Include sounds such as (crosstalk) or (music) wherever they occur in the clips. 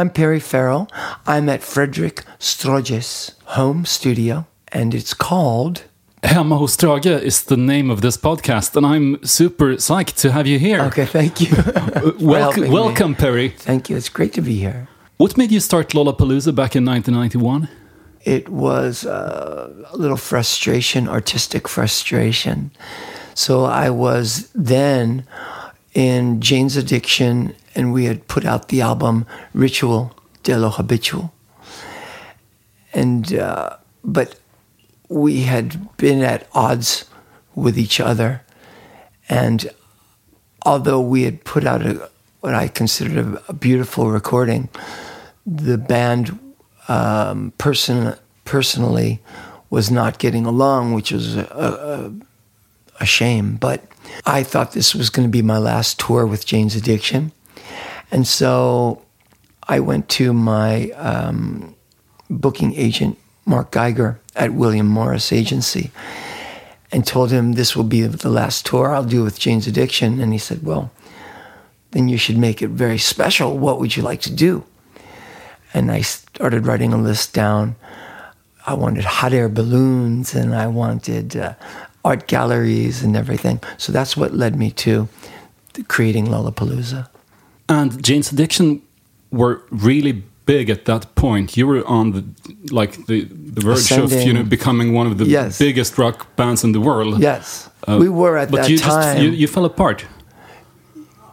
I'm Perry Farrell. I'm at Fredrik Strage's home studio, and it's called. Hemma hos Strage is the name of this podcast, and I'm super psyched to have you here. Okay, thank you. (laughs) welcome, me. welcome, Perry. Thank you. It's great to be here. What made you start Lollapalooza back in 1991? It was uh, a little frustration, artistic frustration. So I was then in Jane's Addiction, and we had put out the album Ritual de lo Habitual. And, uh, but we had been at odds with each other. And although we had put out a, what I considered a, a beautiful recording, the band um, person, personally was not getting along, which was a, a, a shame. But I thought this was going to be my last tour with Jane's Addiction. And so I went to my um, booking agent, Mark Geiger, at William Morris Agency, and told him this will be the last tour I'll do with Jane's Addiction. And he said, Well, then you should make it very special. What would you like to do? And I started writing a list down. I wanted hot air balloons and I wanted uh, art galleries and everything. So that's what led me to creating Lollapalooza. And Jane's Addiction were really big at that point. You were on the like the, the verge Ascending. of you know becoming one of the Yes. biggest rock bands in the world. Yes, Uh, we were at but that you time. just you, you fell apart.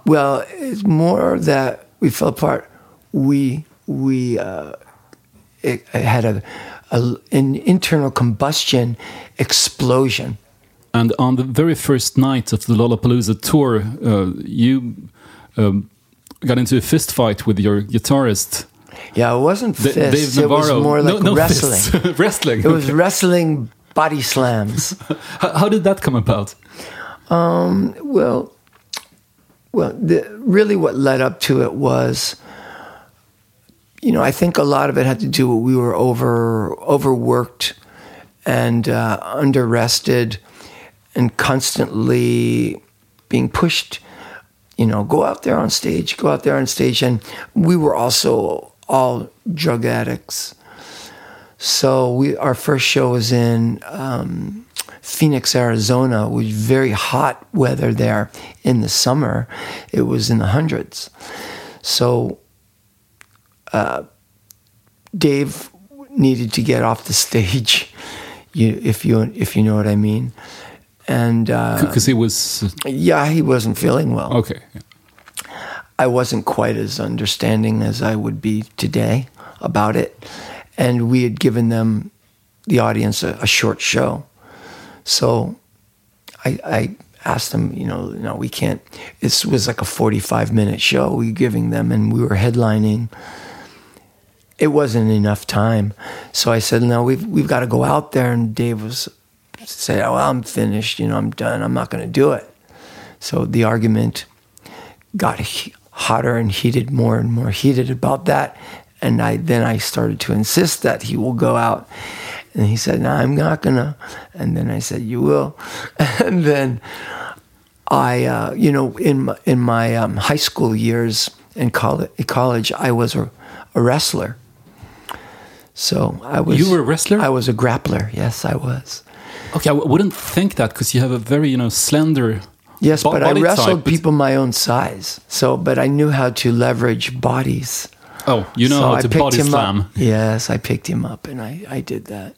Well, it's more that we fell apart. We we uh, it, it had a, a an internal combustion explosion. And on the very first night of the Lollapalooza tour, uh, you um, got into a fist fight with your guitarist, Yeah, it wasn't D- fists. Dave it was more like no, no wrestling. (laughs) wrestling. It was wrestling body slams. (laughs) How, how did that come about? Well, well, the, really, what led up to it was, you know, I think a lot of it had to do with we were over overworked and uh, under rested, and constantly being pushed. You know, go out there on stage, go out there on stage, and we were also all drug addicts. So we our first show was in um, Phoenix, Arizona. Was very hot weather there in the summer. It was in the hundreds. So uh, Dave needed to get off the (laughs) stage, you, if you if you know what I mean. And uh, Because he was yeah, he wasn't feeling well. okay. I wasn't quite as understanding as I would be today about it. And we had given them, the audience, a, a short show. So I, I asked them, you know, no, we can't. This was like a 45 minute show we were giving them, and we were headlining. It wasn't enough time. So I said, no, we've, we've got to go out there. And Dave was said, oh, well, I'm finished. You know, I'm done. I'm not going to do it. So the argument got he- hotter and heated more and more heated about that. And I then I started to insist that he will go out. And he said, No, I'm not gonna. And then I said, You will. (laughs) And then I, uh, you know, in my, in my um, high school years in college, college I was a, a wrestler. So I was. You were a wrestler? I was a grappler. Yes, I was. Okay, I w- wouldn't think that because you have a very you know slender. Yes, but I wrestled type, but- people my own size. So, but I knew how to leverage bodies. Oh, you know So how I to picked body him slam. Up. Yes, I picked him up and I, I did that.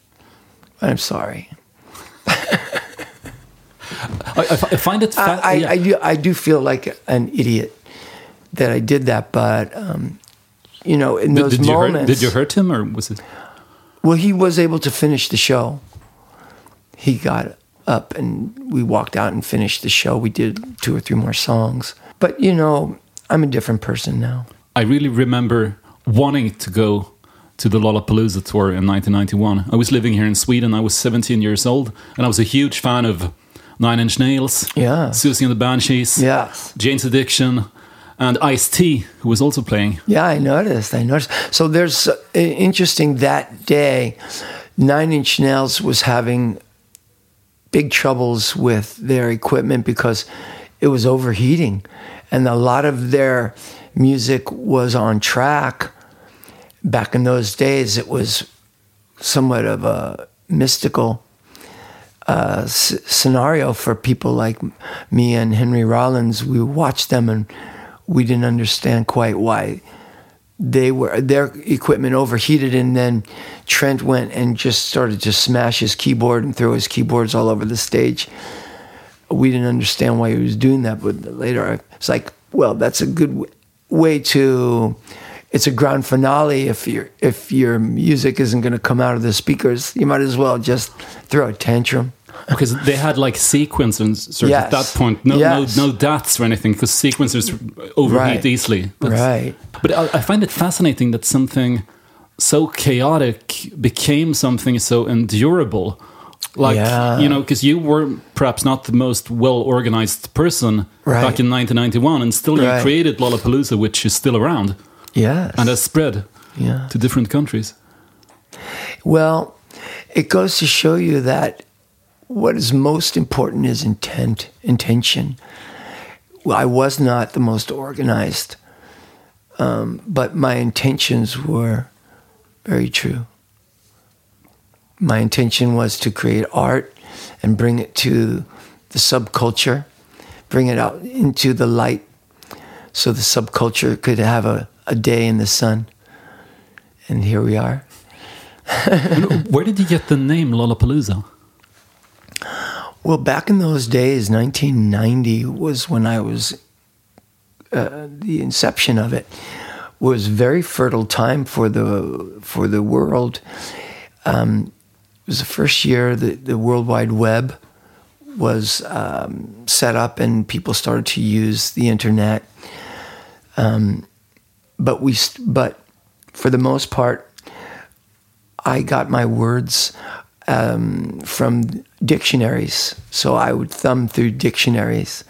I'm sorry. I, I find it. Fa- I, I, yeah. I, do, I do feel like an idiot that I did that, but um, you know, in did, those did you hurt, moments, did you hurt him or was it? well, he was able to finish the show. He got up and we walked out and finished the show. We did two or three more songs, but you know, I'm a different person now. I really remember wanting to go to the Lollapalooza tour in 1991. I was living here in Sweden. I was 17 years old, and I was a huge fan of Nine Inch Nails, Yeah. Siouxsie and the Banshees, Yes. Jane's Addiction, and Ice T, who was also playing. Yeah, I noticed. I noticed. So there's uh, interesting that day, Nine Inch Nails was having big troubles with their equipment because it was overheating, and a lot of their music was on track, back in those days, it was somewhat of a mystical uh, s- scenario for people like me and Henry Rollins. We watched them and we didn't understand quite why they were their equipment overheated and then Trent went and just started to smash his keyboard and throw his keyboards all over the stage. We didn't understand why he was doing that, but later I it's like, well, that's a good w- way to. It's a grand finale. If your if your music isn't going to come out of the speakers, you might as well just throw a tantrum. Because they had like sequencers sort of at that point. No, Yes. no, no DATs or anything because sequencers overheat Right. easily. That's- Right. But I, I find it fascinating that something so chaotic became something so endurable. Like Yeah. you know, because you were perhaps not the most well organized person Right. back in 1991, and still you Right. created Lollapalooza, which is still around Yes. and has spread yeah. to different countries. Well, it goes to show you that what is most important is intent, intention. I was not the most organized, um, but my intentions were very true. My intention was to create art and bring it to the subculture, bring it out into the light so the subculture could have a, a day in the sun. And here we are. (laughs) Where did you get the name Lollapalooza? Well, back in those days, 1990 was when I was uh, the inception of it. Was very fertile time for the for the world. Um, it was the first year that the World Wide Web was um, set up and people started to use the internet. Um, but we, but for the most part, I got my words um, from dictionaries. So I would thumb through dictionaries.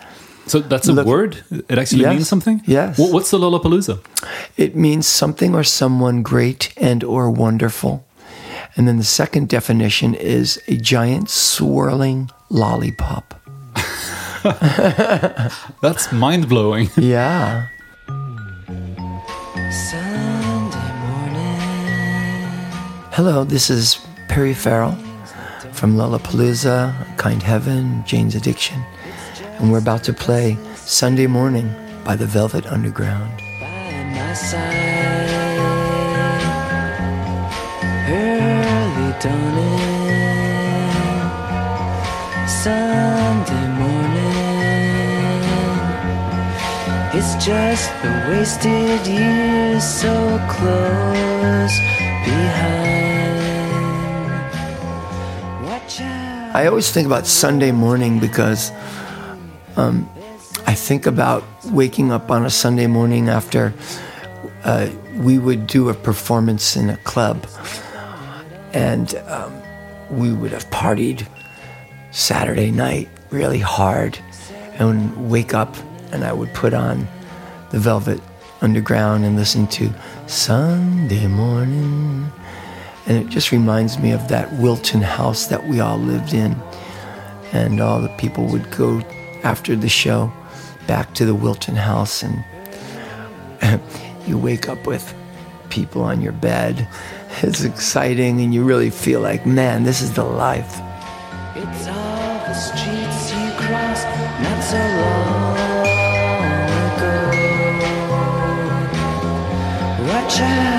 So that's a Look- word. It actually Yes. means something. Yes. What's the Lollapalooza? It means something or someone great and or wonderful. And then the second definition is a giant swirling lollipop. (laughs) That's mind blowing. (laughs) Yeah. Sunday morning. Hello, this is Perry Farrell from Lollapalooza, Kind Heaven, Jane's Addiction. And we're about to play Sunday Morning by the Velvet Underground. by my side. Early dawning, Sunday morning. It's just the wasted years so close behind. I always think about Sunday morning because um, I think about waking up on a Sunday morning after uh, we would do a performance in a club, and um, we would have partied Saturday night really hard, and wake up, and I would put on the Velvet Underground and listen to Sunday morning. And it just reminds me of that Wilton house that we all lived in. And all the people would go after the show back to the Wilton house, and (laughs) you wake up with people on your bed. It's exciting, and you really feel like, man, this is the life. It's all the streets you not so long ago. Watch out,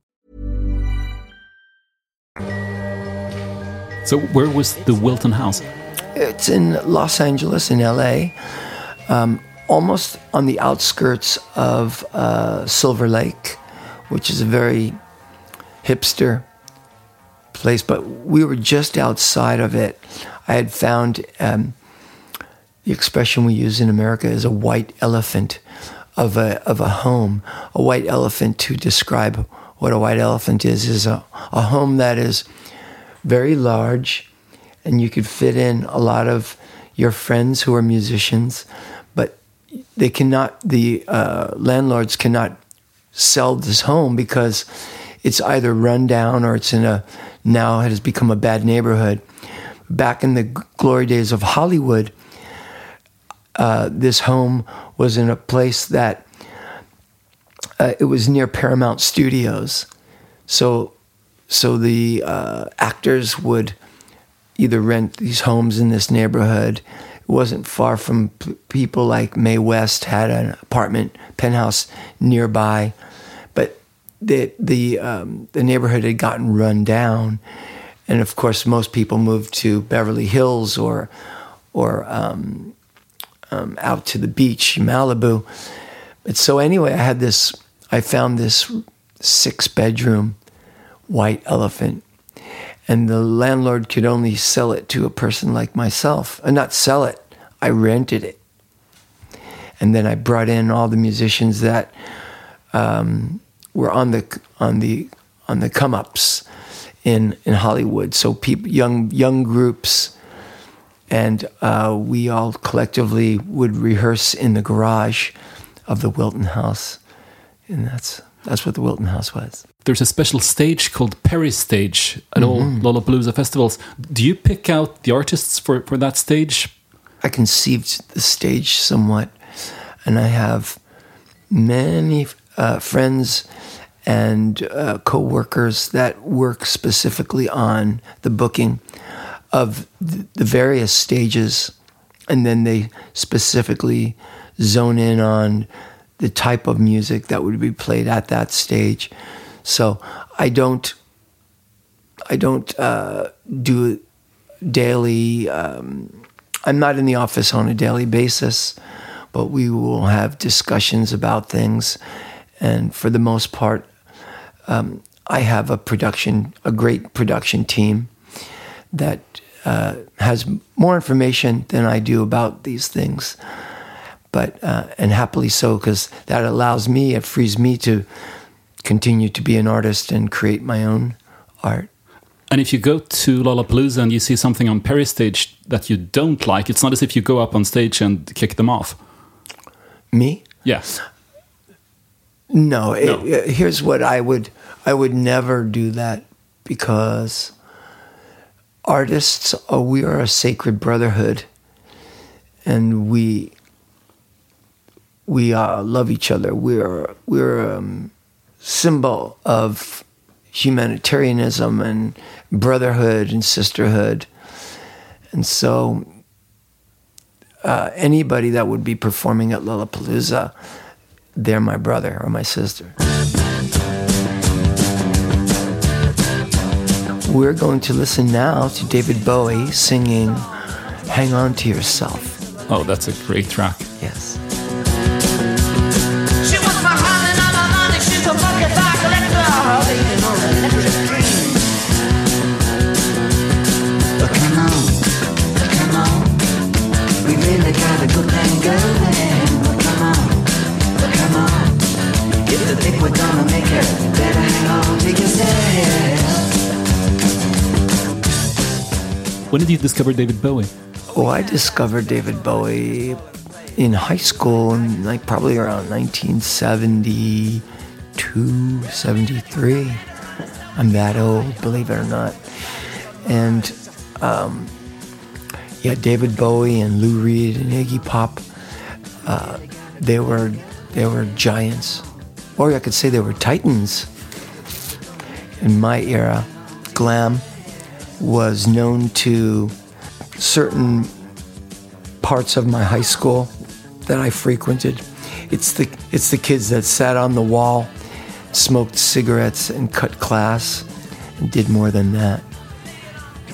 So where was the Wilton House? It's in Los Angeles, in LA, um, almost on the outskirts of uh, Silver Lake, which is a very hipster place. But we were just outside of it. I had found um, the expression we use in America is a white elephant of a, of a home. A white elephant, to describe what a white elephant is, is a, a home that is very large and you could fit in a lot of your friends who are musicians, but they cannot, the uh, landlords cannot sell this home because it's either run down or it's in a, now it has become a bad neighborhood. Back in the glory days of Hollywood, uh, this home was in a place that uh, it was near Paramount Studios. So, so the uh, actors would either rent these homes in this neighborhood. It wasn't far from p- people like Mae West had an apartment penthouse nearby, but the the um, the neighborhood had gotten run down, and of course most people moved to Beverly Hills or or um, um, out to the beach, Malibu. But so anyway, I had this. I found this six bedroom white elephant and the landlord could only sell it to a person like myself. And not sell it, I rented it. And then I brought in all the musicians that um, were on the on the on the come ups in in Hollywood. So people, young young groups, and uh, we all collectively would rehearse in the garage of the Wilton House, and that's that's what the Wilton House was. There's a special stage called Perry Stage at all Lollapalooza festivals. Do you pick out the artists for, for that stage? I conceived the stage somewhat, and I have many uh, friends and uh, co-workers that work specifically on the booking of the various stages, and then they specifically zone in on the type of music that would be played at that stage. So I don't, I don't uh, do daily. Um, I'm not in the office on a daily basis, but we will have discussions about things. And for the most part, um, I have a production, a great production team that uh, has more information than I do about these things. But uh, and happily so, because that allows me, it frees me to continue to be an artist and create my own art. And if you go to Lollapalooza and you see something on Perry Stage that you don't like, it's not as if you go up on stage and kick them off. Me? Yes. No, No. it- here's what I would I would never do that because artists are we are a sacred brotherhood and we we uh, love each other. We're we're a um, symbol of humanitarianism and brotherhood and sisterhood, and so uh, anybody that would be performing at Lollapalooza, they're my brother or my sister. We're going to listen now to David Bowie singing Hang On to Yourself. Oh, that's a great track. Yes. When did you discover David Bowie? Oh, I discovered David Bowie in high school, like probably around 1972, 73. I'm that old, believe it or not. And um, yeah, David Bowie and Lou Reed and Iggy Pop, uh, they were they were giants, or I could say they were titans. In my era, glam was known to certain parts of my high school that I frequented. It's the it's the kids that sat on the wall, smoked cigarettes and cut class, and did more than that.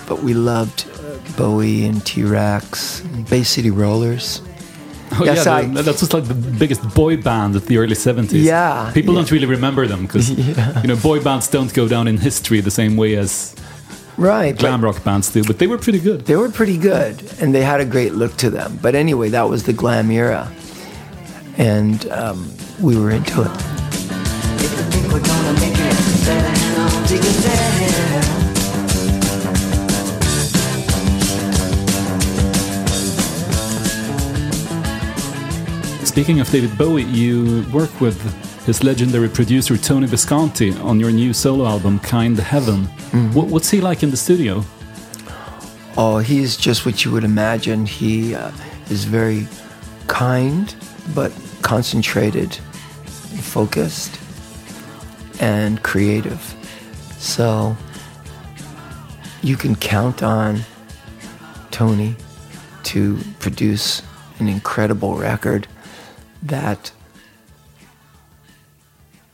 But we loved Bowie and T Rex, Bay City Rollers. Oh, Yes, yeah, I- the- that was like the biggest boy band of the early 70s. Yeah, People yeah. don't really remember them because, (laughs) Yeah. you know, boy bands don't go down in history the same way as Right. glam rock bands do, but they were pretty good. They were pretty good, and they had a great look to them. But anyway, that was the glam era, and um, we were into it. If you think we're gonna make it, better hang on to your dad. Speaking of David Bowie, you work with his legendary producer Tony Visconti on your new solo album, Kind Heaven. Mm-hmm. What, what's he like in the studio? Oh, he's just what you would imagine. He uh, is very kind, but concentrated, focused, and creative. So you can count on Tony to produce an incredible record that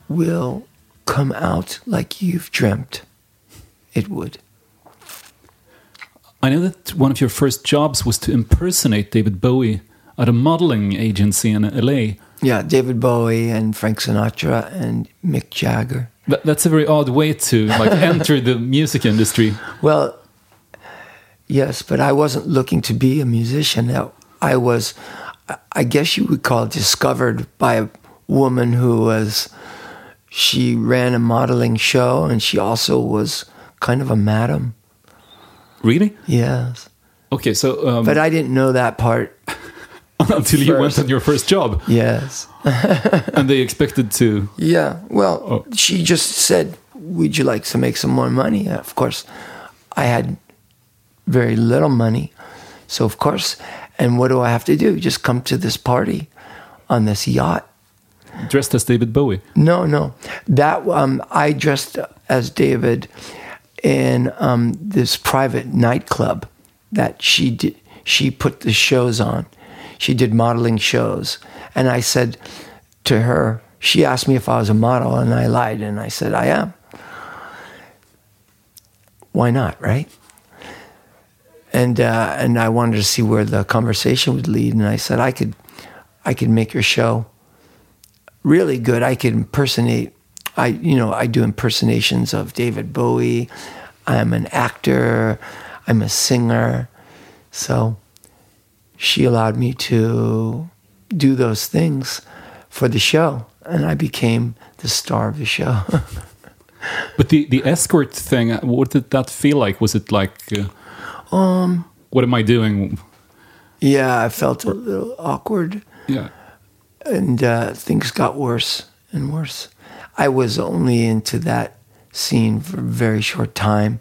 will come out like you've dreamt it would. I know that one of your first jobs was to impersonate David Bowie at a modeling agency in LA. Yeah, David Bowie and Frank Sinatra and Mick Jagger. That, that's a very odd way to like (laughs) enter the music industry. Well, yes, but I wasn't looking to be a musician. I was, I guess you would call it discovered by a woman who was, she ran a modeling show and she also was kind of a madam. Really? Yes. Okay, so um, But I didn't know that part. (laughs) until you went on your first job, Yes. (laughs) and they expected to. Yeah. Well, Oh. she just said, Would you like to make some more money? Of course, I had very little money. So, of course, and what do I have to do? Just come to this party on this yacht? Dressed as David Bowie. No, no. That um, I dressed as David in um, this private nightclub that she did. She put the shows on. She did modeling shows, and I said to her. She asked me if I was a model, and I lied, and I said I am. Why not, right? And uh, and I wanted to see where the conversation would lead, and I said I could, I could make your show really good. I could impersonate. I you know I do impersonations of David Bowie. I'm an actor. I'm a singer. So she allowed me to do those things for the show, and I became the star of the show. (laughs) But the the escort thing, what did that feel like? Was it like, uh, um, what am I doing? yeah, I felt a little awkward. Yeah, and uh, things got worse and worse. I was only into that scene for a very short time,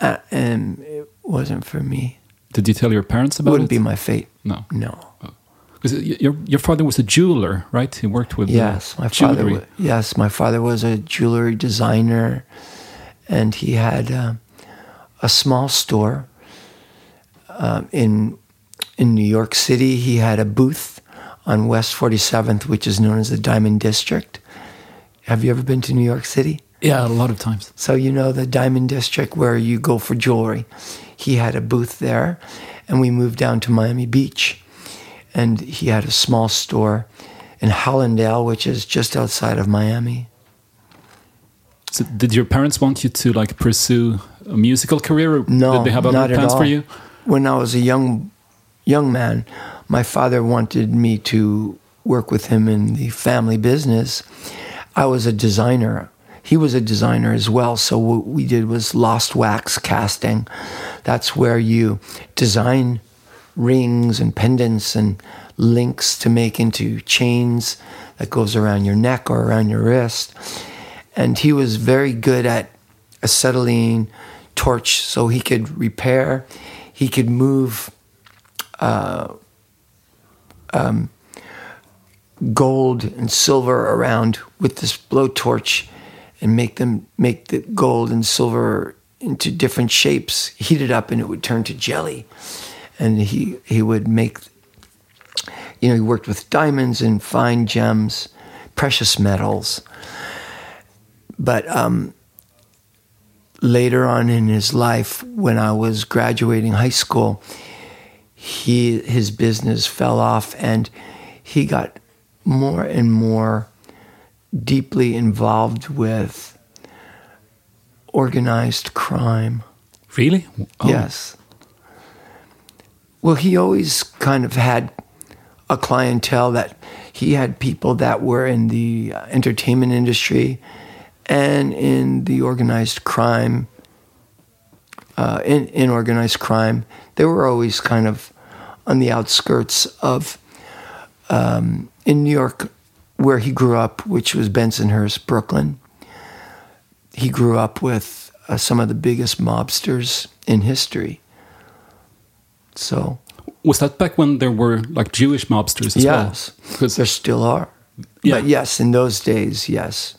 uh, and it wasn't for me. did you tell your parents about Wouldn't it? be my fate. no, No. because your your father was a jeweler, right? He worked with uh, Yes, my father. jewelry. wa- Yes, my father was a jewelry designer, and he had uh, a small store um, in in New York City. He had a booth on West Forty Seventh, which is known as the Diamond District. Have you ever been to New York City? Yeah, a lot of times. So you know the Diamond District where you go for jewelry. He had a booth there, and we moved down to Miami Beach, and he had a small store in Hollandale, which is just outside of Miami. So did your parents want you to like pursue a musical career? Or No, did they have other not at plans all. for you? When I was a young young man, my father wanted me to work with him in the family business. I was a designer. he was a designer as well. So what we did was lost wax casting. That's where you design rings and pendants and links to make into chains that goes around your neck or around your wrist. And he was very good at acetylene torch, so he could repair, he could move uh, gold and silver around with this blowtorch and make them make the gold and silver into different shapes, heat it up, and it would turn to jelly. And he he would make, you know, he worked with diamonds and fine gems, precious metals. But um, later on in his life, when I was graduating high school, he his business fell off and he got more and more deeply involved with organized crime. Really? Oh, Yes. Well, he always kind of had a clientele that he had people that were in the uh, entertainment industry and in the organized crime. Uh, in, in organized crime, they were always kind of on the outskirts of um, in New York, where he grew up, which was Bensonhurst, Brooklyn. He grew up with uh, some of the biggest mobsters in history. So, Was that back when there were like Jewish mobsters as well? yes, Because there still are. Yeah. But yes, in those days, yes.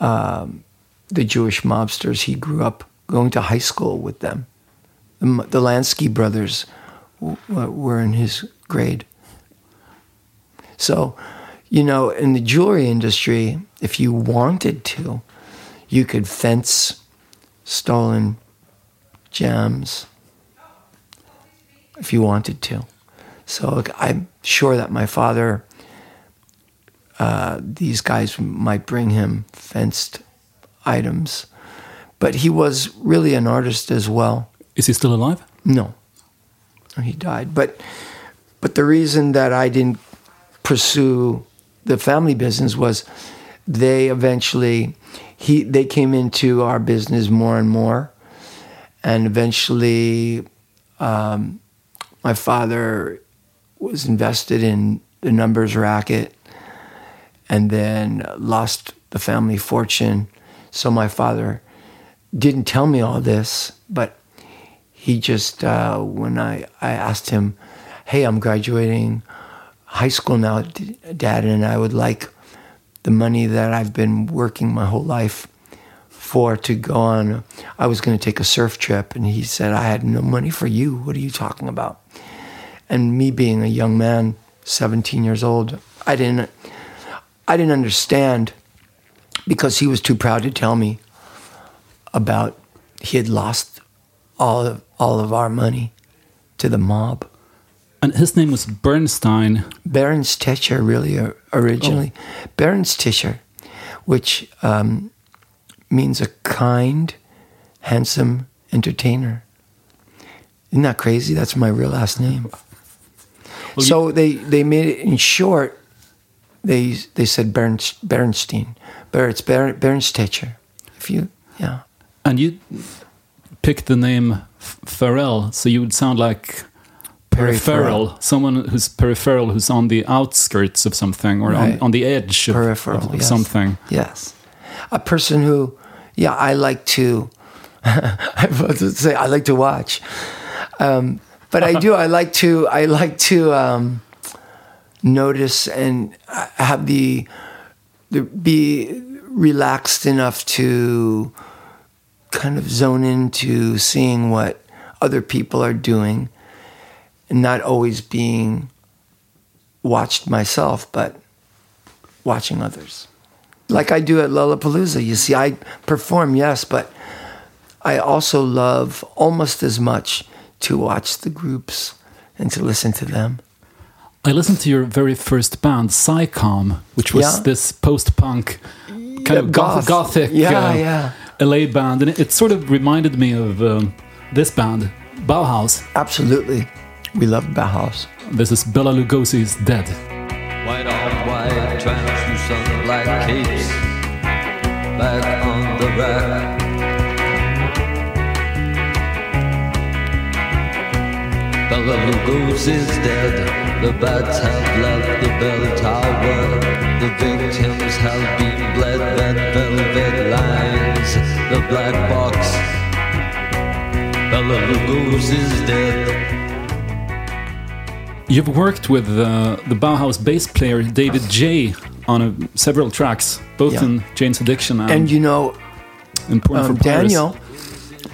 Um, the Jewish mobsters, he grew up going to high school with them. The, the Lansky brothers were in his grade. So, you know, in the jewelry industry, if you wanted to, you could fence stolen gems if you wanted to. So I'm sure that my father, uh, these guys might bring him fenced items, but he was really an artist as well. is he still alive? No, he died. But but the reason that I didn't pursue the family business was they eventually he they came into our business more and more, and eventually um, my father was invested in the numbers racket, and then lost the family fortune. So my father didn't tell me all this, but he just uh, when I, I asked him hey i'm graduating high school now dad and i would like the money that i've been working my whole life for to go on i was going to take a surf trip. And he said i had no money for you. What are you talking about? And me being a young man 17 years old i didn't i didn't understand because he was too proud to tell me about he had lost all all of our money to the mob. And his name was Bernstein. Baron's Tischer, really uh, originally, Baron's Tischer, which um, means a kind, handsome entertainer. Isn't that crazy? That's my real last name. Well, so they, they made it in short. They they said Bernst, Bernstein, but it's Ber, Bernstecher. If you yeah. And you picked the name Farrell, so you would sound like peripheral, someone who's peripheral, who's on the outskirts of something or Right. on, on the edge of, peripheral of, of yes. something. Yes, a person who, yeah, I like to. (laughs) I was to say I like to watch, um, but I do. I like to. I like to um, notice and have the, the be relaxed enough to kind of zone into seeing what other people are doing, and not always being watched myself, but watching others. Like I do at Lollapalooza. You see, I perform, yes, but I also love almost as much to watch the groups and to listen to them. I listened to your very first band, Psi Com, which was Yeah. this post-punk kind Yeah, of goth, goth. gothic Yeah, uh, yeah. LA band, and it, it sort of reminded me of um, this band, Bauhaus. Absolutely. We love Bauhaus. This is Bela Lugosi's Dead. White on white, translucent like capes. back on the rack. Bella Lugos is dead. The bats have left the bell tower. The victims have been bled. That velvet lines the black box. Bela Lugosi's dead. You've worked with uh, the Bauhaus bass player David J on a, several tracks, both Yeah. in Jane's Addiction and, And you know, in Porn um, for Pyros. Daniel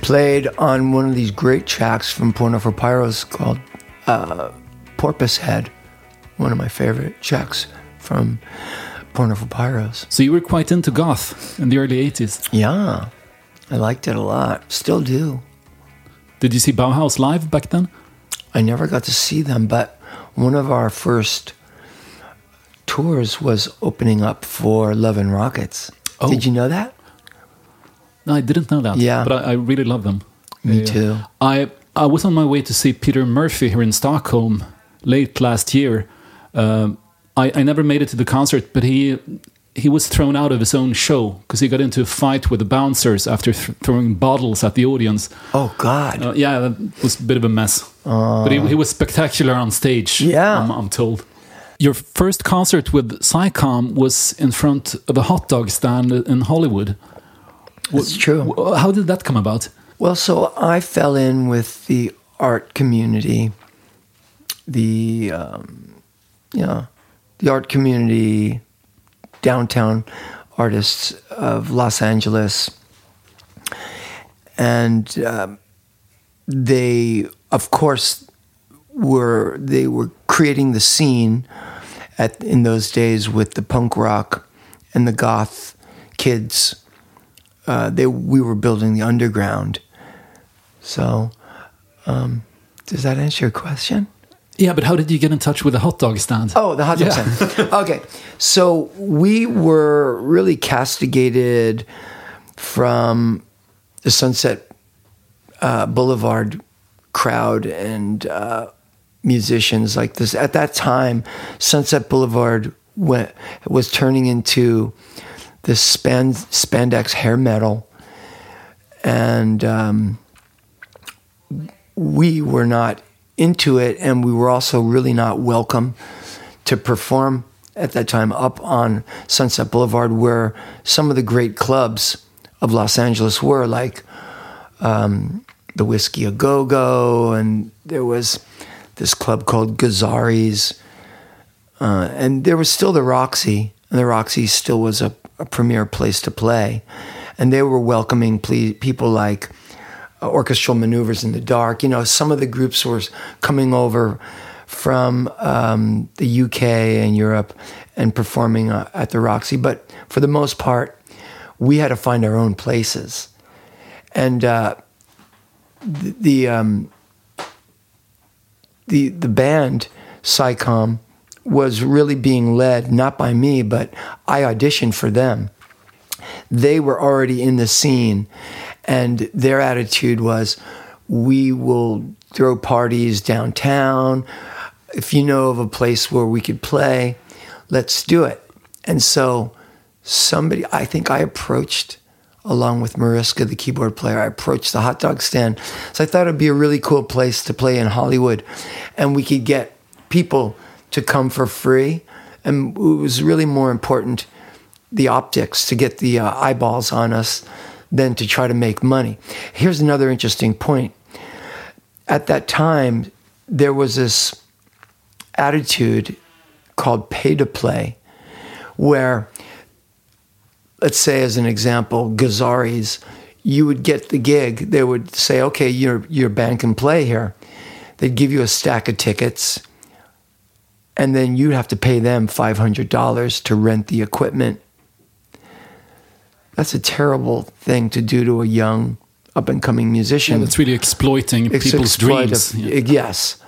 played on one of these great tracks from Porno for Pyros called uh, Porpoise Head, one of my favorite tracks from For Pyros. So you were quite into goth in the early 80s. Yeah, I liked it a lot. Still do. Did you see Bauhaus live back then? I never got to see them, but one of our first tours was opening up for Love and Rockets. Oh. Did you know that? No, I didn't know that. Yeah. But I, I really love them. Me too. I I was on my way to see Peter Murphy here in Stockholm late last year. Um, I, I never made it to the concert, but he he was thrown out of his own show because he got into a fight with the bouncers after th- throwing bottles at the audience. Oh God. Uh, yeah, that was a bit of a mess. but he, he was spectacular on stage. Yeah. I'm, I'm told. Your first concert with Psi Com was in front of a hot dog stand in Hollywood. It's true. W- How did that come about? Well, so I fell in with the art community, the um, yeah, the art community, downtown artists of Los Angeles, and um, they, of course, were they were creating the scene at in those days with the punk rock and the goth kids. Uh, they we were building the underground. So, um, does that answer your question? Yeah, but how did you get in touch with the hot dog stand? Oh, the hot dog Yeah. stand. (laughs) okay, so we were really castigated from the Sunset uh, Boulevard crowd and uh, musicians like this. At that time, Sunset Boulevard went was turning into this span, spandex hair metal, and um, we were not into it, and we were also really not welcome to perform at that time up on Sunset Boulevard, where some of the great clubs of Los Angeles were, like um, the Whiskey A Go Go, and there was this club called Gazzarri's, uh, and there was still the Roxy, and the Roxy still was a, a premier place to play, and they were welcoming ple- people like Orchestral Maneuvers in the Dark. You know, some of the groups were coming over from um, the UK and Europe and performing uh, at the Roxy, but for the most part, we had to find our own places, and uh, the the, um, the the band Psi Com was really being led not by me, but I auditioned for them. They were already in the scene, and their attitude was, "We will throw parties downtown. If you know of a place where we could play, let's do it." And so, somebody, I think I approached along with Mariska, the keyboard player, I approached the hot dog stand. So I thought it'd be a really cool place to play in Hollywood, and we could get people to come for free. And it was really more important the optics to get the uh, eyeballs on us than to try to make money. Here's another interesting point. At that time, there was this attitude called pay to play, where let's say as an example, Gazzarri's, you would get the gig. They would say, okay, your your band can play here. They'd give you a stack of tickets, and then you'd have to pay them five hundred dollars to rent the equipment. That's a terrible thing to do to a young, up and coming musician. Yeah, that's really exploiting It's people's dreams. Yeah. Yes.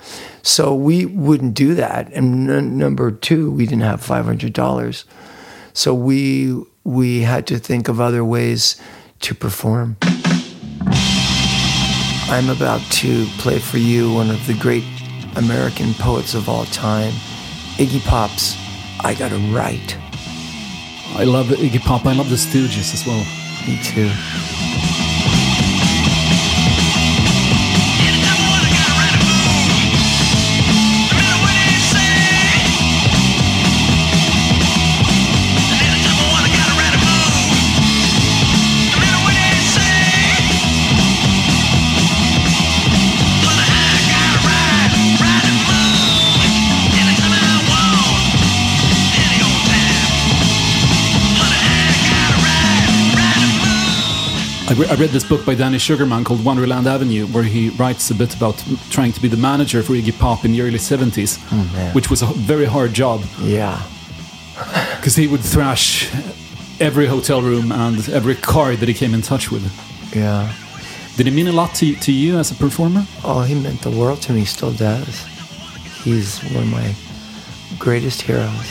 So we wouldn't do that. And n- number two, we didn't have five hundred dollars. So we we had to think of other ways to perform. I'm about to play for you one of the great American poets of all time, Iggy Pop's I Gotta Write. I love Iggy Pop. I love the Stooges as well. Me too. I, re- I read this book by Danny Sugerman called Wonderland Avenue, where he writes a bit about trying to be the manager for Iggy Pop in the early 70s, man. which was a very hard job Yeah. (laughs) (laughs) because he would thrash every hotel room and every car that he came in touch with. Yeah. Did it mean a lot to, to you as a performer? Oh, he meant the world to me, still does. He's one of my greatest heroes.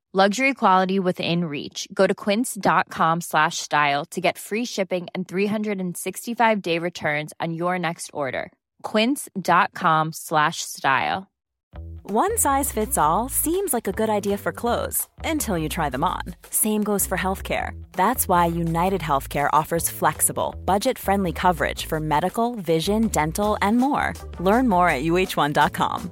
Luxury quality within reach. Go to quince.com slash style to get free shipping and 365 day returns on your next order. Quince.com slash style. One size fits all seems like a good idea for clothes until you try them on. Same goes for healthcare. That's why United Healthcare offers flexible, budget friendly coverage for medical, vision, dental, and more. Learn more at uhone.com.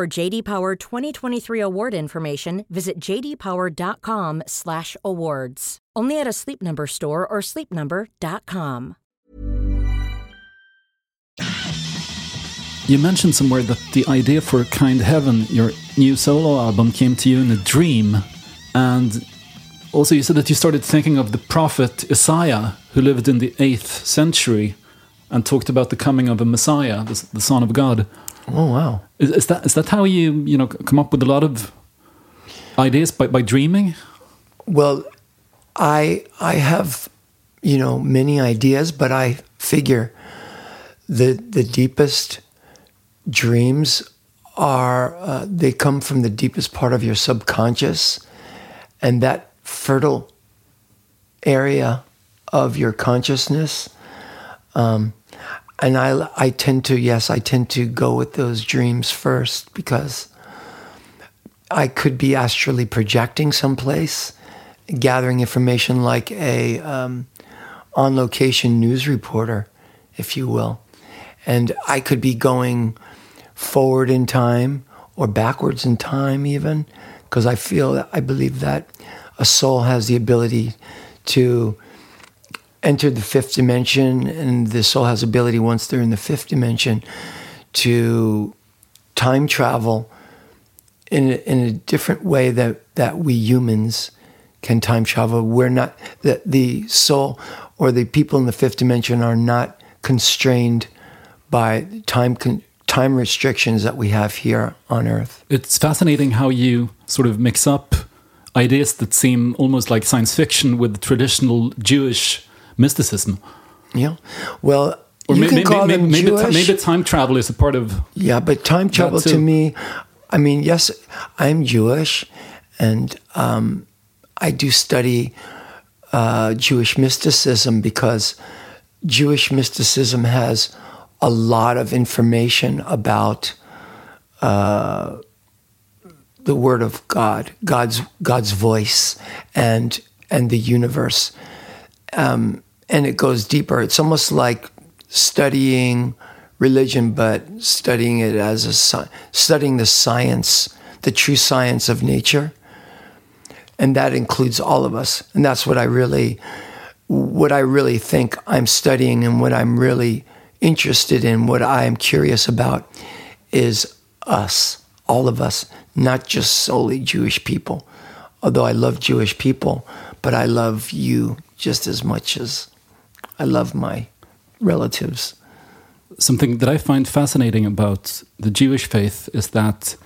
For JD Power 2023 award information, visit jdpower.com/awards. Only at a Sleep Number store or sleepnumber.com. You mentioned somewhere that the idea for Kind Heaven, your new solo album, came to you in a dream. And also, you said that you started thinking of the prophet Isaiah, who lived in the 8th century and talked about the coming of a Messiah, the Son of God. Oh, wow. Is, is that is that how you you know come up with a lot of ideas by, by dreaming? Well, I I have you know many ideas, but I figure the the deepest dreams are uh, they come from the deepest part of your subconscious, and that fertile area of your consciousness. Um, and I I tend to yes I tend to go with those dreams first because I could be astrally projecting someplace, gathering information like a um, on location news reporter, if you will. And I could be going forward in time or backwards in time, even, because I feel, I believe that a soul has the ability to enter the fifth dimension, and the soul has ability once they're in the fifth dimension to time travel in a, in a different way that that we humans can time travel. We're not the the soul or the people in the fifth dimension are not constrained by time con, time restrictions that we have here on Earth. It's fascinating how you sort of mix up ideas that seem almost like science fiction with traditional Jewish mysticism. Yeah. Well, Or you can call may- them maybe, Jewish. maybe time travel is a part of. Yeah, but time travel to me, I mean, yes, I'm Jewish, and um, I do study uh, Jewish mysticism because Jewish mysticism has a lot of information about uh, the word of God, God's God's voice, and and the universe, um, and it goes deeper. It's almost like studying religion, but studying it as a studying the science, the true science of nature, and that includes all of us. And that's what I really, what I really think I'm studying, and what I'm really interested in, what I am curious about, is us, all of us, not just solely Jewish people. Although I love Jewish people, but I love you just as much as I love my relatives. Something that I find fascinating about the Jewish faith is that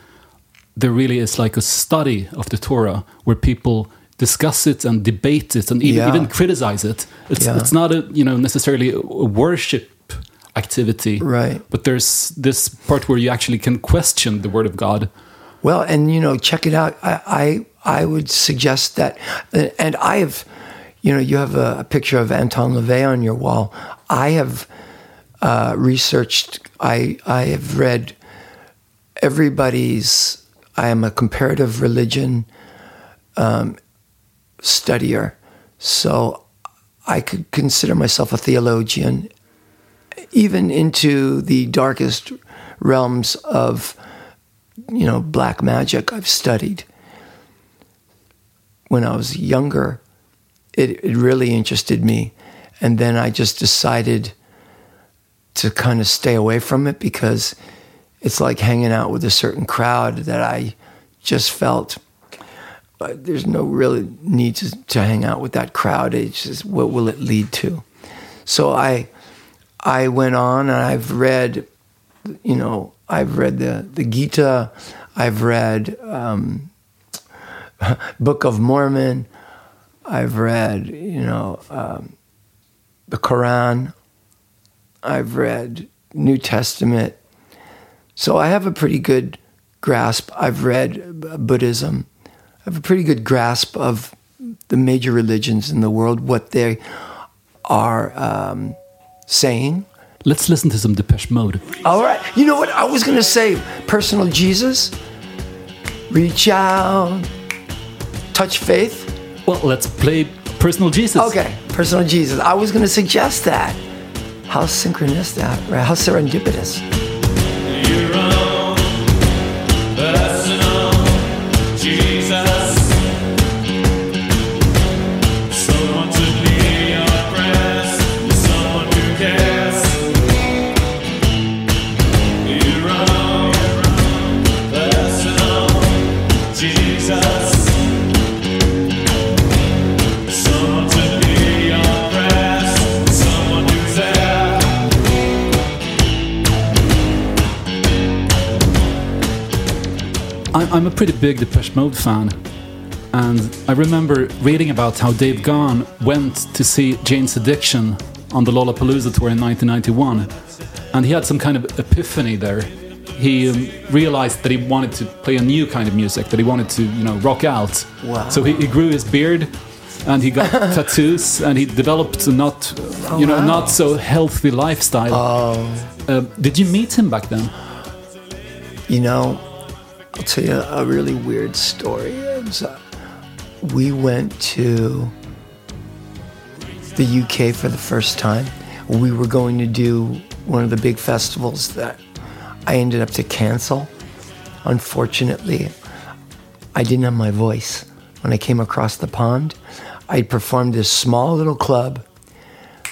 there really is like a study of the Torah where people discuss it and debate it and even, Yeah. even criticize it. It's Yeah. it's not a you know necessarily a worship activity, Right. But there's this part where you actually can question the word of God. Well, and you know, check it out. I I, I would suggest that, and I have, you know, you have a, a picture of Anton LaVey on your wall. I have uh, researched. I I have read everybody's. I am a comparative religion um, studier, so I could consider myself a theologian, even into the darkest realms of you know, black magic I've studied. When I was younger, it, it really interested me. And then I just decided to kind of stay away from it because it's like hanging out with a certain crowd that I just felt uh, there's no really need to, to hang out with that crowd. It's just what will it lead to? So I I went on and I've read you know, I've read the, the Gita, I've read um, (laughs) Book of Mormon, I've read, you know, um, the Quran, I've read New Testament. So I have a pretty good grasp. I've read Buddhism. I have a pretty good grasp of the major religions in the world, what they are um, saying. Let's listen to some Depeche Mode. All right. You know what? I was going to say personal Jesus. Reach out. Touch faith. Well, let's play Personal Jesus. Okay. Personal Jesus. I was going to suggest that. How synchronous that, right? How serendipitous. Pretty big Depeche Mode fan, and I remember reading about how Dave Gahan went to see Jane's Addiction on the Lollapalooza tour in 1991, and he had some kind of epiphany there. He um, realized that he wanted to play a new kind of music, that he wanted to, you know, rock out. Wow. So he, he grew his beard, and he got (laughs) tattoos, and he developed a not, you know, wow. not so healthy lifestyle. Uh, did you meet him back then? You know, I'll tell you a really weird story. Uh, we went to the UK for the first time. We were going to do one of the big festivals that I ended up to cancel. Unfortunately, I didn't have my voice. When I came across the pond, I performed this small little club,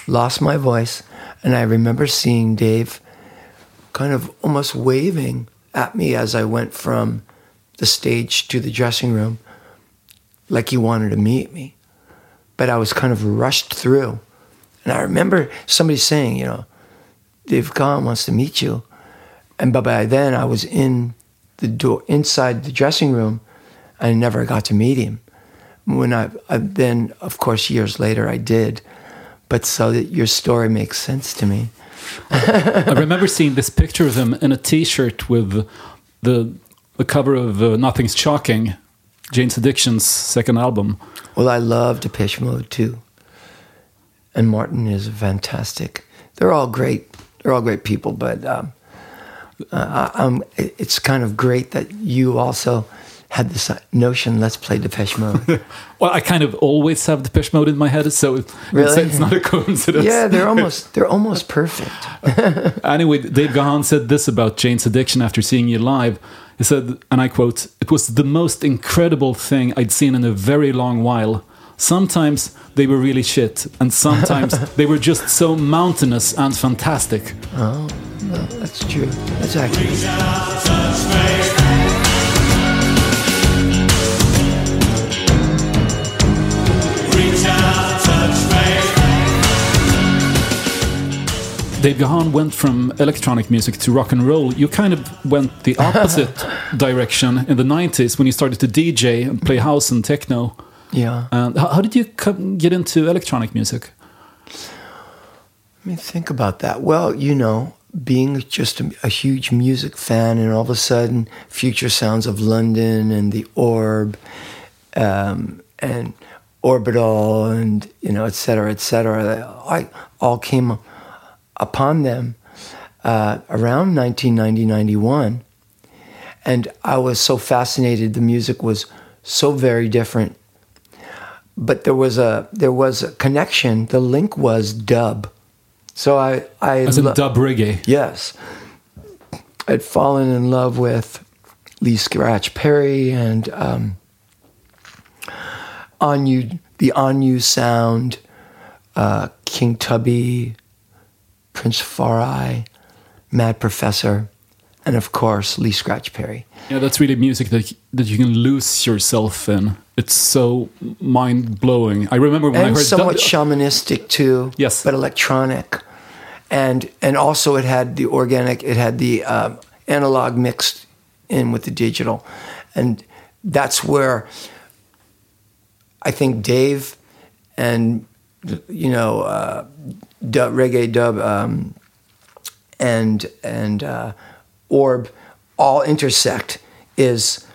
lost my voice, and I remember seeing Dave kind of almost waving at me as I went from the stage to the dressing room, like he wanted to meet me. But I was kind of rushed through. And I remember somebody saying, you know, Dave Gahan wants to meet you. And but by then I was in the door inside the dressing room and I never got to meet him. When I, I then of course years later I did. But so that your story makes sense to me. I remember seeing this picture of him in a T-shirt with the the cover of uh, Nothing's Shocking, Jane's Addiction's second album. Well, I love Depeche Mode too. And Martin is fantastic. They're all great. They're all great people, but um, uh, it's kind of great that you also had this notion, let's play Depeche Mode. (laughs) Well, I kind of always have Depeche Mode in my head, so it's, Really? it's not a coincidence. yeah, they're (laughs) almost they're almost perfect. Uh, anyway, Dave Gahan said this about Jane's Addiction after seeing you live. He said, and I quote, It was the most incredible thing I'd seen in a very long while. Sometimes they were really shit, and sometimes (laughs) they were just so mountainous and fantastic. Oh, that's true. That's accurate. Dave Gahan went from electronic music to rock and roll. You kind of went the (laughs) opposite direction in the 90s when you started to DJ and play house and techno. Yeah. And how, how did you come, get into electronic music? Let me think about that. Well, you know, being just a, a huge music fan, and all of a sudden, Future Sounds of London and the Orb, um, and Orbital, and you know, et cetera, et cetera, I all came upon them uh, around 1990, 91, and I was so fascinated. The music was so very different, but there was a there was a connection. The link was dub. So I, I As in lo- dub reggae. Yes. I'd fallen in love with Lee Scratch Perry and um, On-U, the On-U sound, uh, King Tubby, Prince Far I, Mad Professor, and of course Lee Scratch Perry. Yeah, that's really music that that you can lose yourself in. It's so mind blowing. I remember when I and heard somewhat shamanistic too. Yes. but electronic, and and also it had the organic. It had the um, analog mixed in with the digital, and that's where I think Dave and you know uh, dub, reggae dub um, and and uh, Orb all intersect is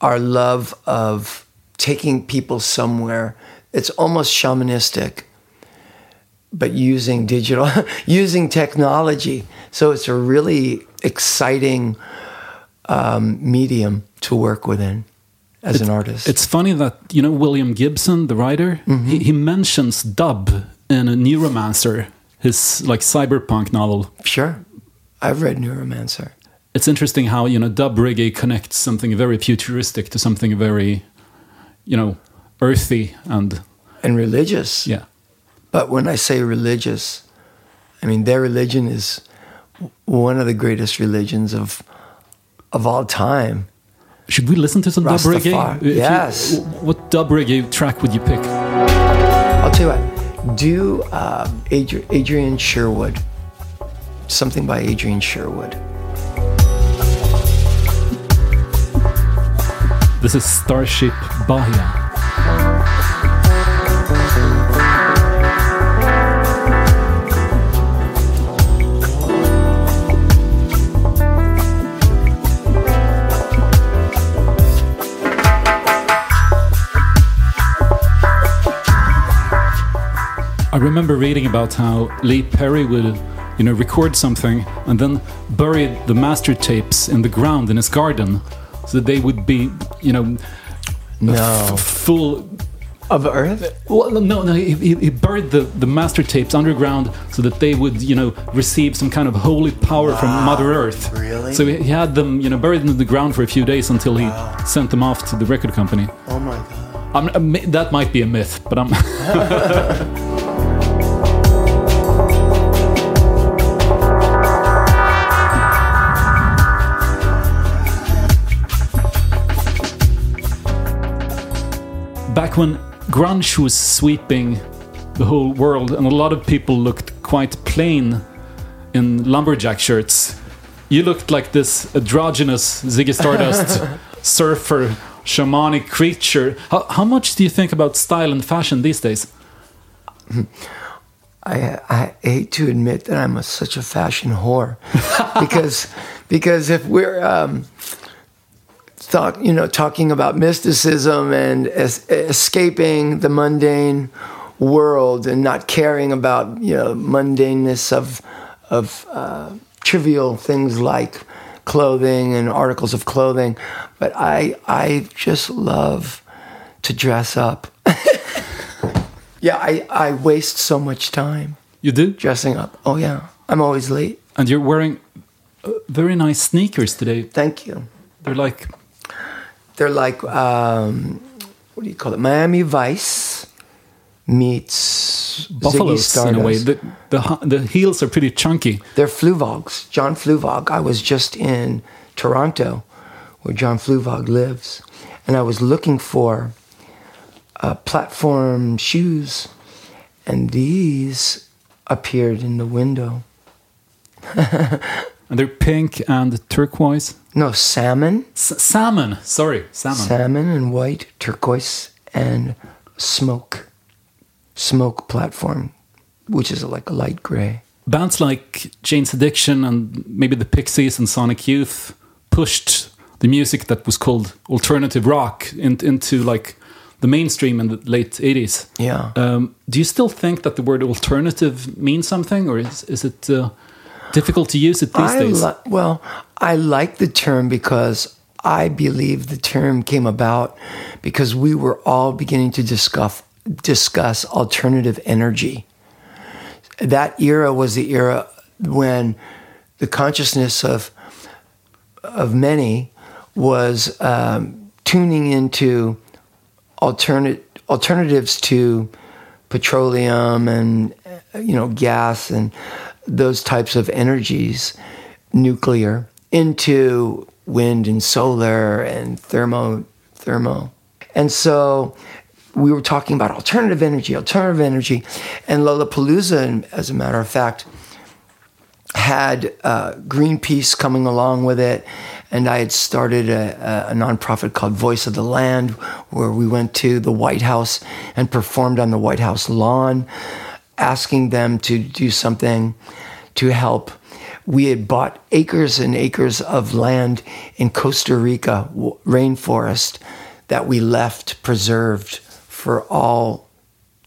our love of taking people somewhere. It's almost shamanistic, but using digital, (laughs) using technology. So it's a really exciting um, medium to work within as an artist. It's funny that you know William Gibson, the writer, Mm-hmm. he, he mentions dub in a Neuromancer, his like cyberpunk novel. sure. I've read Neuromancer. It's interesting how you know dub reggae connects something very futuristic to something very, you know, earthy and And religious. yeah. But when I say religious, I mean their religion is one of the greatest religions of of all time. Should we listen to some dub reggae? If you- Yes. what dub reggae track would you pick? I'll tell you what. Do uh, Adri- Adrian Sherwood. Something by Adrian Sherwood. This is Starship Bahia. Remember reading about how Lee Perry would, you know, record something and then bury the master tapes in the ground in his garden, so that they would be, you know, No. full. Of Earth? Well, no, no, he, he buried the, the master tapes underground so that they would, you know, receive some kind of holy power from Mother Earth. Really? So he he had them, you know, buried in the ground for a few days until he sent them off to the record company. Oh my God. I'm- that might be a myth, but I'm. (laughs) (laughs) Back when grunge was sweeping the whole world, and a lot of people looked quite plain in lumberjack shirts, you looked like this androgynous Ziggy Stardust (laughs) surfer, shamanic creature. How, how much do you think about style and fashion these days? I, I hate to admit that I'm a, such a fashion whore (laughs) because because if we're um, thought you know talking about mysticism and es- escaping the mundane world and not caring about you know mundaneness of of uh, trivial things like clothing and articles of clothing, but I I just love to dress up. (laughs) yeah, I, I waste so much time You do? dressing up. Oh yeah, I'm always late. And you're wearing uh, very nice sneakers today. Thank you. They're like They're like um, what do you call it? Miami Vice meets buffaloes in a way. The, the the heels are pretty chunky. They're Fluevogs. John Fluevog. I was just in Toronto, where John Fluevog lives, and I was looking for uh, platform shoes, and these appeared in the window. (laughs) And they're pink and turquoise. No, salmon, S- salmon. Sorry, salmon. salmon and white, turquoise, and smoke, smoke platform, which is like a light gray. Bands like Jane's Addiction and maybe the Pixies and Sonic Youth pushed the music that was called alternative rock in, into like the mainstream in the late 80s. Yeah. Um, do you still think that the word alternative means something, or is, is it uh, difficult to use it these I days? li- well, I like the term because I believe the term came about because we were all beginning to discuss discuss alternative energy. That era was the era when the consciousness of of many was um, tuning into alternate alternatives to petroleum and you know gas and those types of energies, nuclear, into wind and solar and thermo thermo. And so we were talking about alternative energy, alternative energy, and Lollapalooza, as a matter of fact, had uh, Greenpeace coming along with it, and I had started a, a, a nonprofit called Voice of the Land, where we went to the White House and performed on the White House lawn, asking them to do something to help. We had bought acres and acres of land in Costa Rica rainforest that we left preserved for all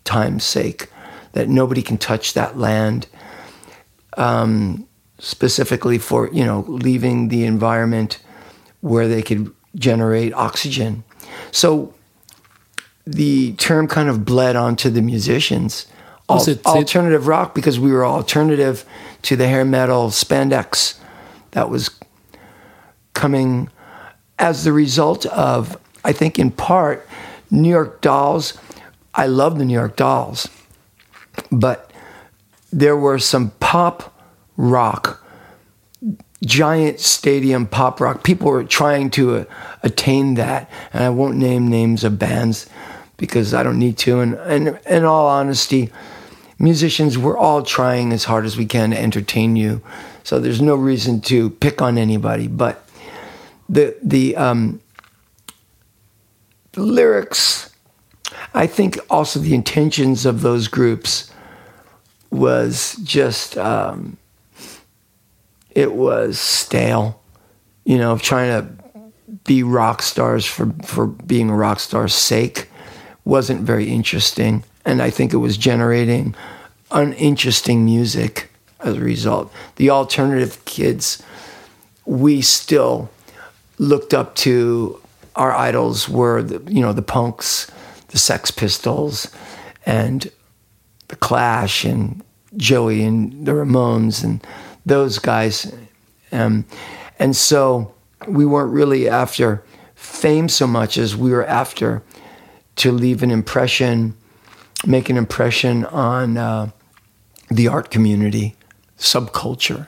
time's sake, that nobody can touch that land um, specifically for you know leaving the environment where they could generate oxygen. So the term kind of bled onto the musicians. Al- it- it- alternative rock because we were alternative to the hair metal spandex that was coming as the result of, I think, in part, New York Dolls. I love the New York Dolls, but there were some pop rock, giant stadium pop rock. People were trying to uh, attain that, and I won't name names of bands because I don't need to. And, and in all honesty, musicians, we're all trying as hard as we can to entertain you. So there's no reason to pick on anybody. But the the um, lyrics, I think, also the intentions of those groups was just um, it was stale. You know, trying to be rock stars for for being a rock star's sake wasn't very interesting, and I think it was generating uninteresting music as a result. The alternative kids, we still looked up to our idols were the, you know the punks, the Sex Pistols, and the Clash and Joey and the Ramones and those guys, um, and so we weren't really after fame so much as we were after to leave an impression, make an impression on uh, the art community, subculture.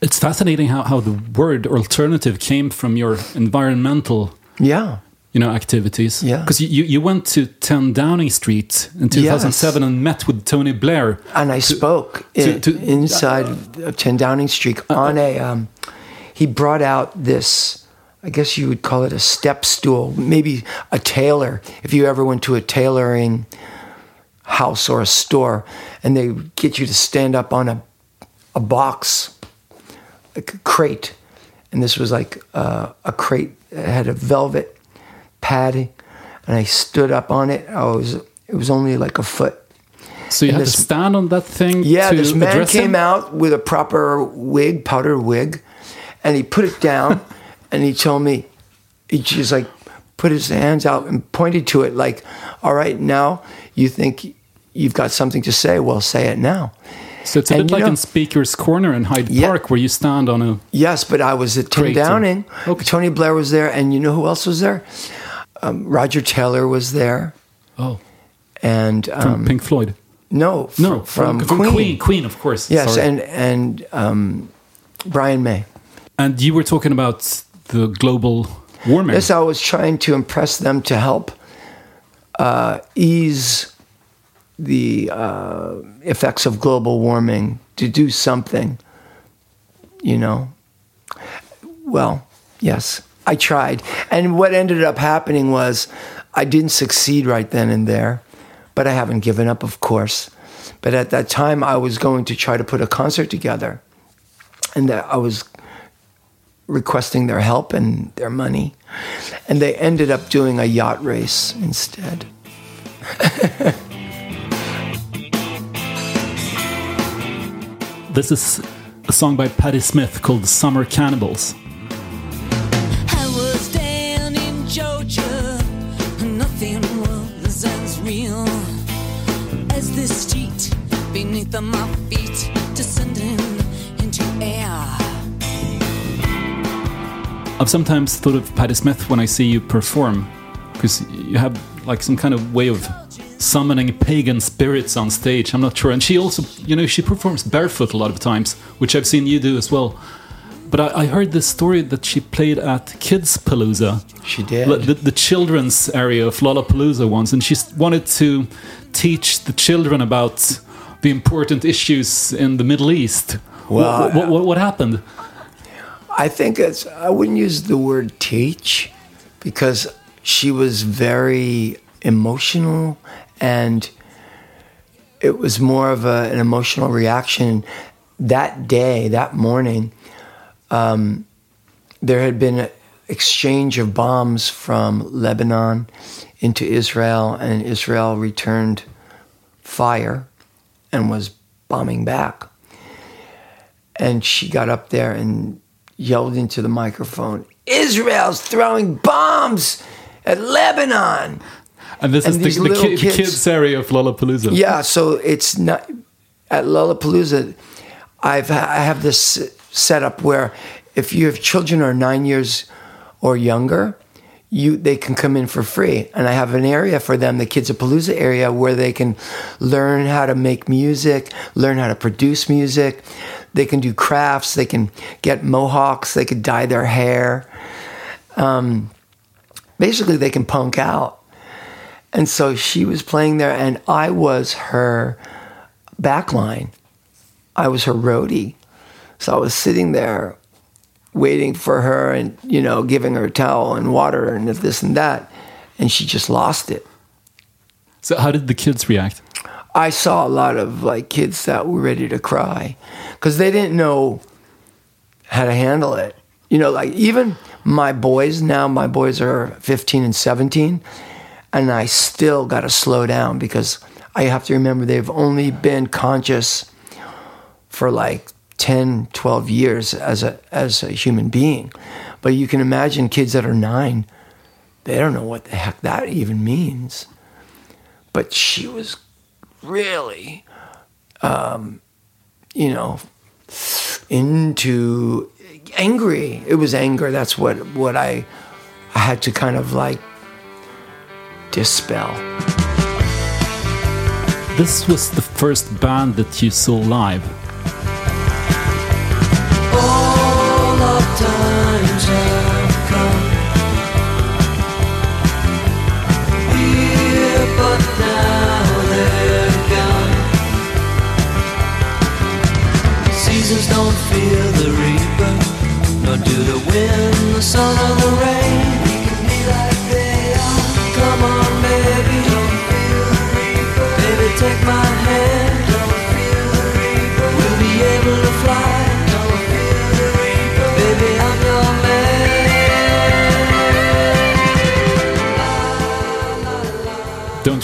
It's fascinating how, how the word alternative came from your environmental Yeah. you know activities. Yeah. Because you, you, went to 10 Downing Street in 2007 and met with Tony Blair. and I spoke in, to- inside of 10 Downing Street on a. Um, he brought out this, I guess you would call it a step stool, maybe a tailor. If you ever went to a tailoring house or a store, and they get you to stand up on a, a box, like a crate, and this was like uh, a crate that had a velvet padding, and I stood up on it. I was it was only like a foot So you And had to stand on that thing Yeah, this man came him? out with a proper wig, powder wig, and he put it down, (laughs) and he told me, he just like put his hands out and pointed to it, like, "All right, now you think you've got something to say? Well, say it now." So it's a And bit like know- in Speaker's Corner in Hyde Yeah. Park, where you stand on a. Yes, but I was at 10 Downing. Okay. Tony Blair was there, and you know who else was there? Um, Roger Taylor was there, Oh, and from um, Pink Floyd. no, No, from, from Queen. Queen. Queen, of course. Yes, sorry. and and um, Brian May. And you were talking about the global warming. Yes, I was trying to impress them to help uh, ease the uh, effects of global warming, to do something, you know. Well, yes, I tried. And what ended up happening was I didn't succeed right then and there, but I haven't given up, of course. But at that time, I was going to try to put a concert together. And I was requesting their help and their money. And they ended up doing a yacht race instead. (laughs) This is a song by Patti Smith called Summer Cannibals. I was down in Georgia. Nothing was as real as this street beneath my feet, descending into air. I've sometimes thought of Patti Smith when I see you perform, because you have like some kind of way of summoning pagan spirits on stage. I'm not sure. And she also, you know, she performs barefoot a lot of times, which I've seen you do as well. But I, I heard this story that she played at Kidzapalooza, She did. the, the children's area of Lollapalooza once, and she wanted to teach the children about the important issues in the Middle East. Well, what, what, what, what happened? I think it's, I wouldn't use the word teach because she was very emotional and it was more of a, an emotional reaction. That day, that morning, um, there had been an exchange of bombs from Lebanon into Israel, and Israel returned fire and was bombing back. And she got up there and yelled into the microphone, Israel's throwing bombs at Lebanon. And this And is the, the, ki- kids- kids area of Lollapalooza. Yeah, so it's not at Lollapalooza. I've I have this setup where if you have children who are nine years or younger, you they can come in for free, and I have an area for them, the Kidzapalooza area, where they can learn how to make music, learn how to produce music. They can do crafts. They can get mohawks. They could dye their hair. Um, basically, they can punk out. And so she was playing there, and I was her backline. I was her roadie. So I was sitting there waiting for her and, you know, giving her a towel and water and this and that. And she just lost it. So how did the kids react? I saw a lot of like kids that were ready to cry because they didn't know how to handle it. You know, like even my boys now, my boys are 15 and 17, and I still got to slow down because I have to remember they've only been conscious for like 10, 12 years as a as a human being. But you can imagine kids that are 9, they don't know what the heck that even means. But she was really, um, you know, into angry. It was anger. That's what what I I had to kind of like dispel. This was the first band that you saw live. All of times have come here, but now they're gone. Seasons don't fear the reaper, nor do the wind, the sun, or the rain.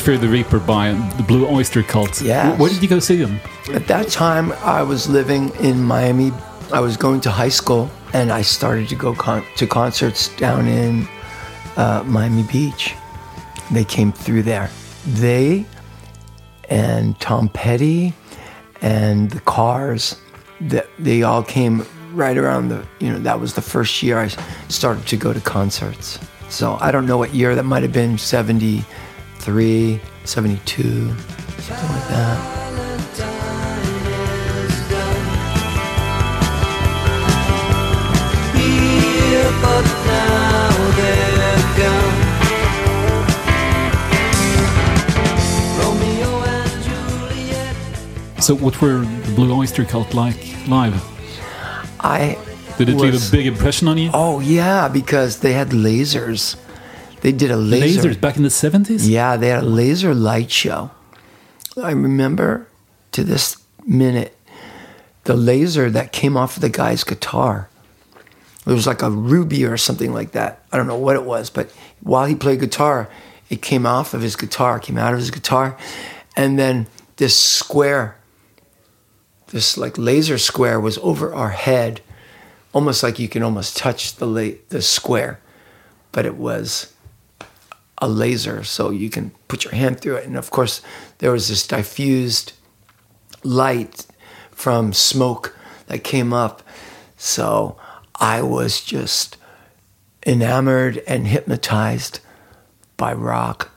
Fear the Reaper by the Blue Oyster Cult. Yeah. Where did you go see them? At that time, I was living in Miami I was going to high school and I started to go con- to concerts down in uh, Miami Beach. They came through there. They and Tom Petty and the Cars, that they all came right around the, you know, that was the first year I started to go to concerts. So I don't know what year that might have been 73, 72, something like that. So, what were the Blue Oyster Cult like live? I Did it leave a big impression on you? Oh yeah, because they had lasers. They did a laser. Lasers back in the 70s? Yeah, they had a laser light show. I remember to this minute the laser that came off of the guy's guitar. It was like a ruby or something like that. I don't know what it was, but while he played guitar, it came off of his guitar, came out of his guitar, and then this square, this like laser square was over our head, almost like you can almost touch the la- the square, but it was a laser, so you can put your hand through it. And of course, there was this diffused light from smoke that came up. So I was just enamored and hypnotized by rock.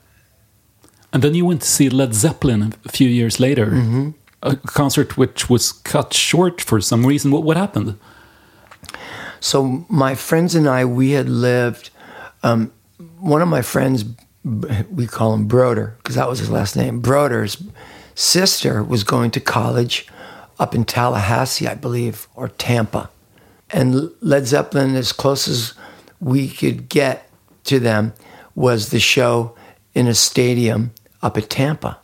And then you went to see Led Zeppelin a few years later. Mm-hmm. A concert which was cut short for some reason. What, what happened? So my friends and I, we had lived. Um, one of my friends, we call him Broder because that was his last name. Broder's sister was going to college up in Tallahassee, I believe, or Tampa, and Led Zeppelin, as close as we could get to them, was the show in a stadium up at Tampa.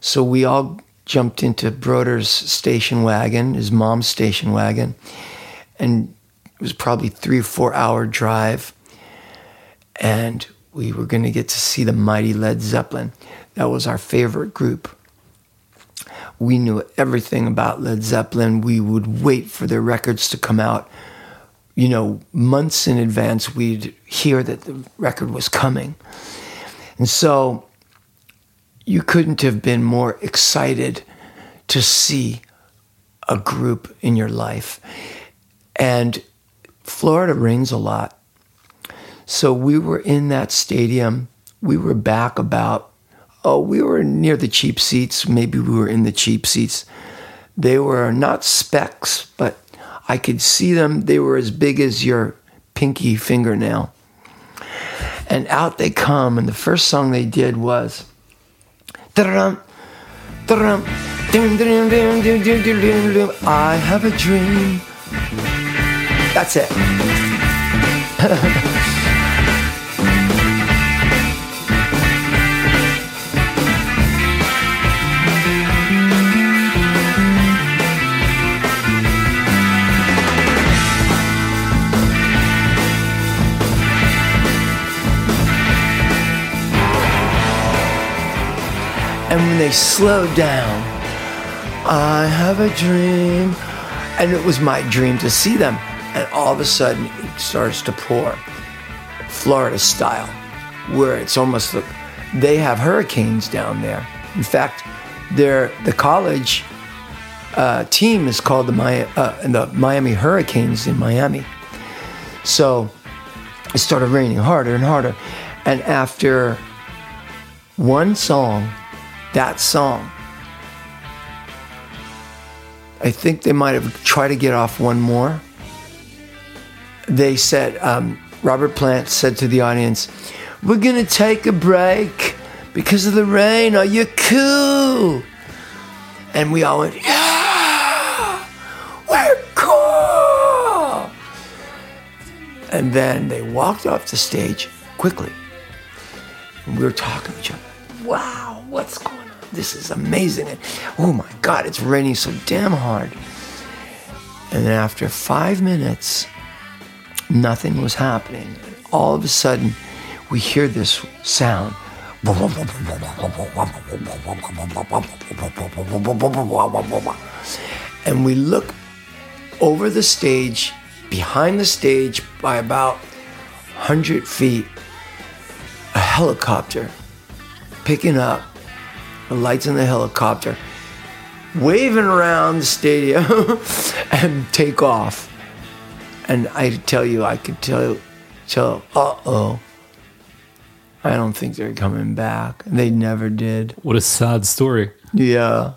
So we all jumped into Broder's station wagon, his mom's station wagon, and it was probably three or four hour drive. And we were going to get to see the mighty Led Zeppelin. That was our favorite group. We knew everything about Led Zeppelin. We would wait for their records to come out. You know, months in advance, we'd hear that the record was coming. And so you couldn't have been more excited to see a group in your life. And Florida rains a lot. So we were in that stadium. We were back about, oh, we were near the cheap seats. Maybe we were in the cheap seats. They were not specks, but I could see them. They were as big as your pinky fingernail. And out they come. And the first song they did was. I have a dream. That's it. (laughs) And when they slowed down, I have a dream. And it was my dream to see them. And all of a sudden, it starts to pour, Florida style, where it's almost like they have hurricanes down there. In fact, the college uh, team is called the, Mi- uh, the Miami Hurricanes in Miami. So it started raining harder and harder. And after one song, that song, I think they might have tried to get off one more. They said, um, Robert Plant said to the audience, We're going to take a break because of the rain. Are you cool? And we all went, Yeah, we're cool. And then they walked off the stage quickly. And we were talking to each other. Wow, what's going? This is amazing. And, oh my God, it's raining so damn hard. And then after five minutes, nothing was happening. And all of a sudden, we hear this sound. And we look over the stage, behind the stage by about 100 feet, a helicopter picking up the lights in the helicopter, waving around the stadium (laughs) and take off. And I tell you, I could tell, tell, uh oh. I don't think they're coming back. They never did. What a sad story. Yeah.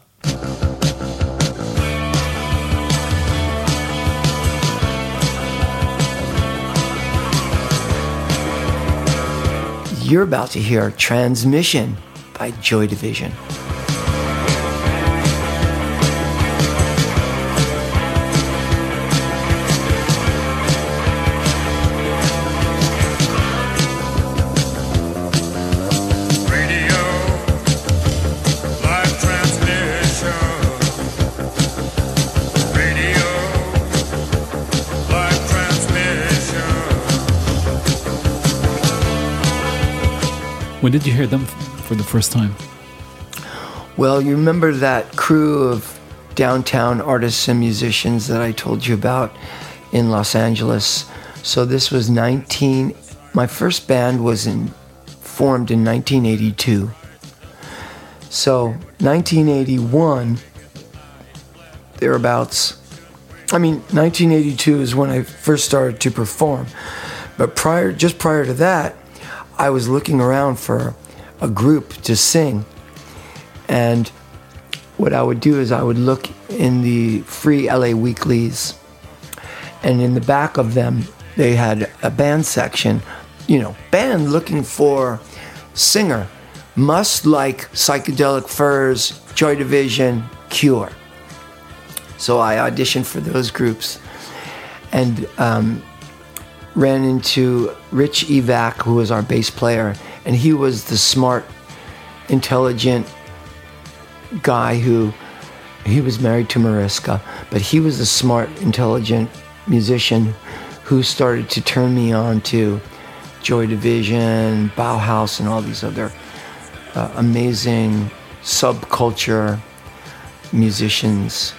You're about to hear Transmission by Joy Division. Radio, live transmission. Radio, live transmission. When did you hear them f- for the first time? Well, you remember that crew of downtown artists and musicians that I told you about in Los Angeles? So this was 19 my first band was in formed in 1982. So 1981 thereabouts I mean 1982 is when I first started to perform. But prior just prior to that, I was looking around for a group to sing. And what I would do is I would look in the free LA weeklies, and in the back of them, they had a band section. You know, band looking for singer, must like Psychedelic Furs, Joy Division, Cure. So I auditioned for those groups and um, ran into Rich Evac, who was our bass player, and he was the smart, intelligent guy who he was married to Mariska, but he was a smart, intelligent musician who started to turn me on to Joy Division, Bauhaus, and all these other uh, amazing subculture musicians,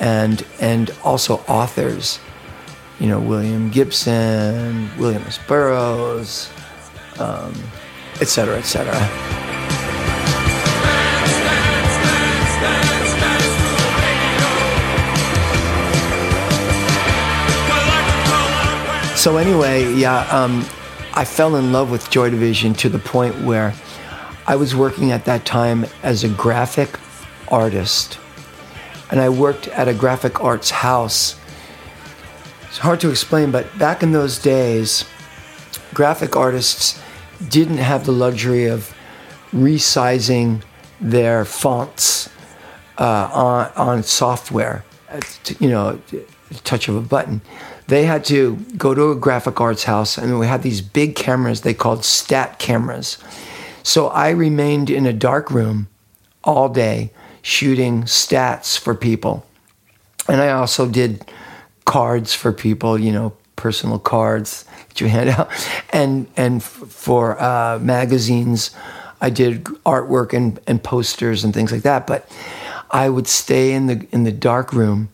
and and also authors. You know, William Gibson, William S. Burroughs, um, et cetera, et cetera. So anyway, yeah, um, I fell in love with Joy Division to the point where I was working at that time as a graphic artist, and I worked at a graphic arts house. It's hard to explain, but back in those days, graphic artists didn't have the luxury of resizing their fonts uh, on, on software, you know, touch of a button. They had to go to a graphic arts house, and we had these big cameras they called stat cameras. So I remained in a dark room all day shooting stats for people. And I also did cards for people, you know, personal cards that you hand out. And, and f- for uh, magazines, I did artwork and, and posters and things like that. But I would stay in the, in the dark room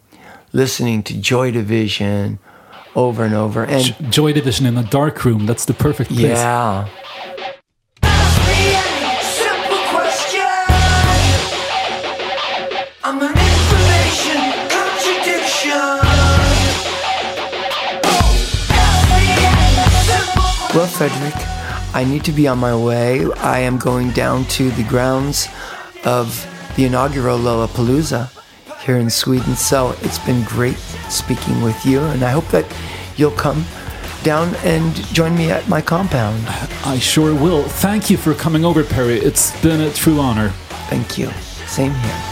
listening to Joy Division over and over. And Joy Division in a dark room. That's the perfect place. yeah. Well, Fredrik, I need to be on my way. I am going down to the grounds of the inaugural Lollapalooza here in Sweden. So it's been great speaking with you, and I hope that you'll come down and join me at my compound. I sure will. Thank you for coming over, Perry. It's been a true honor. Thank you. Same here.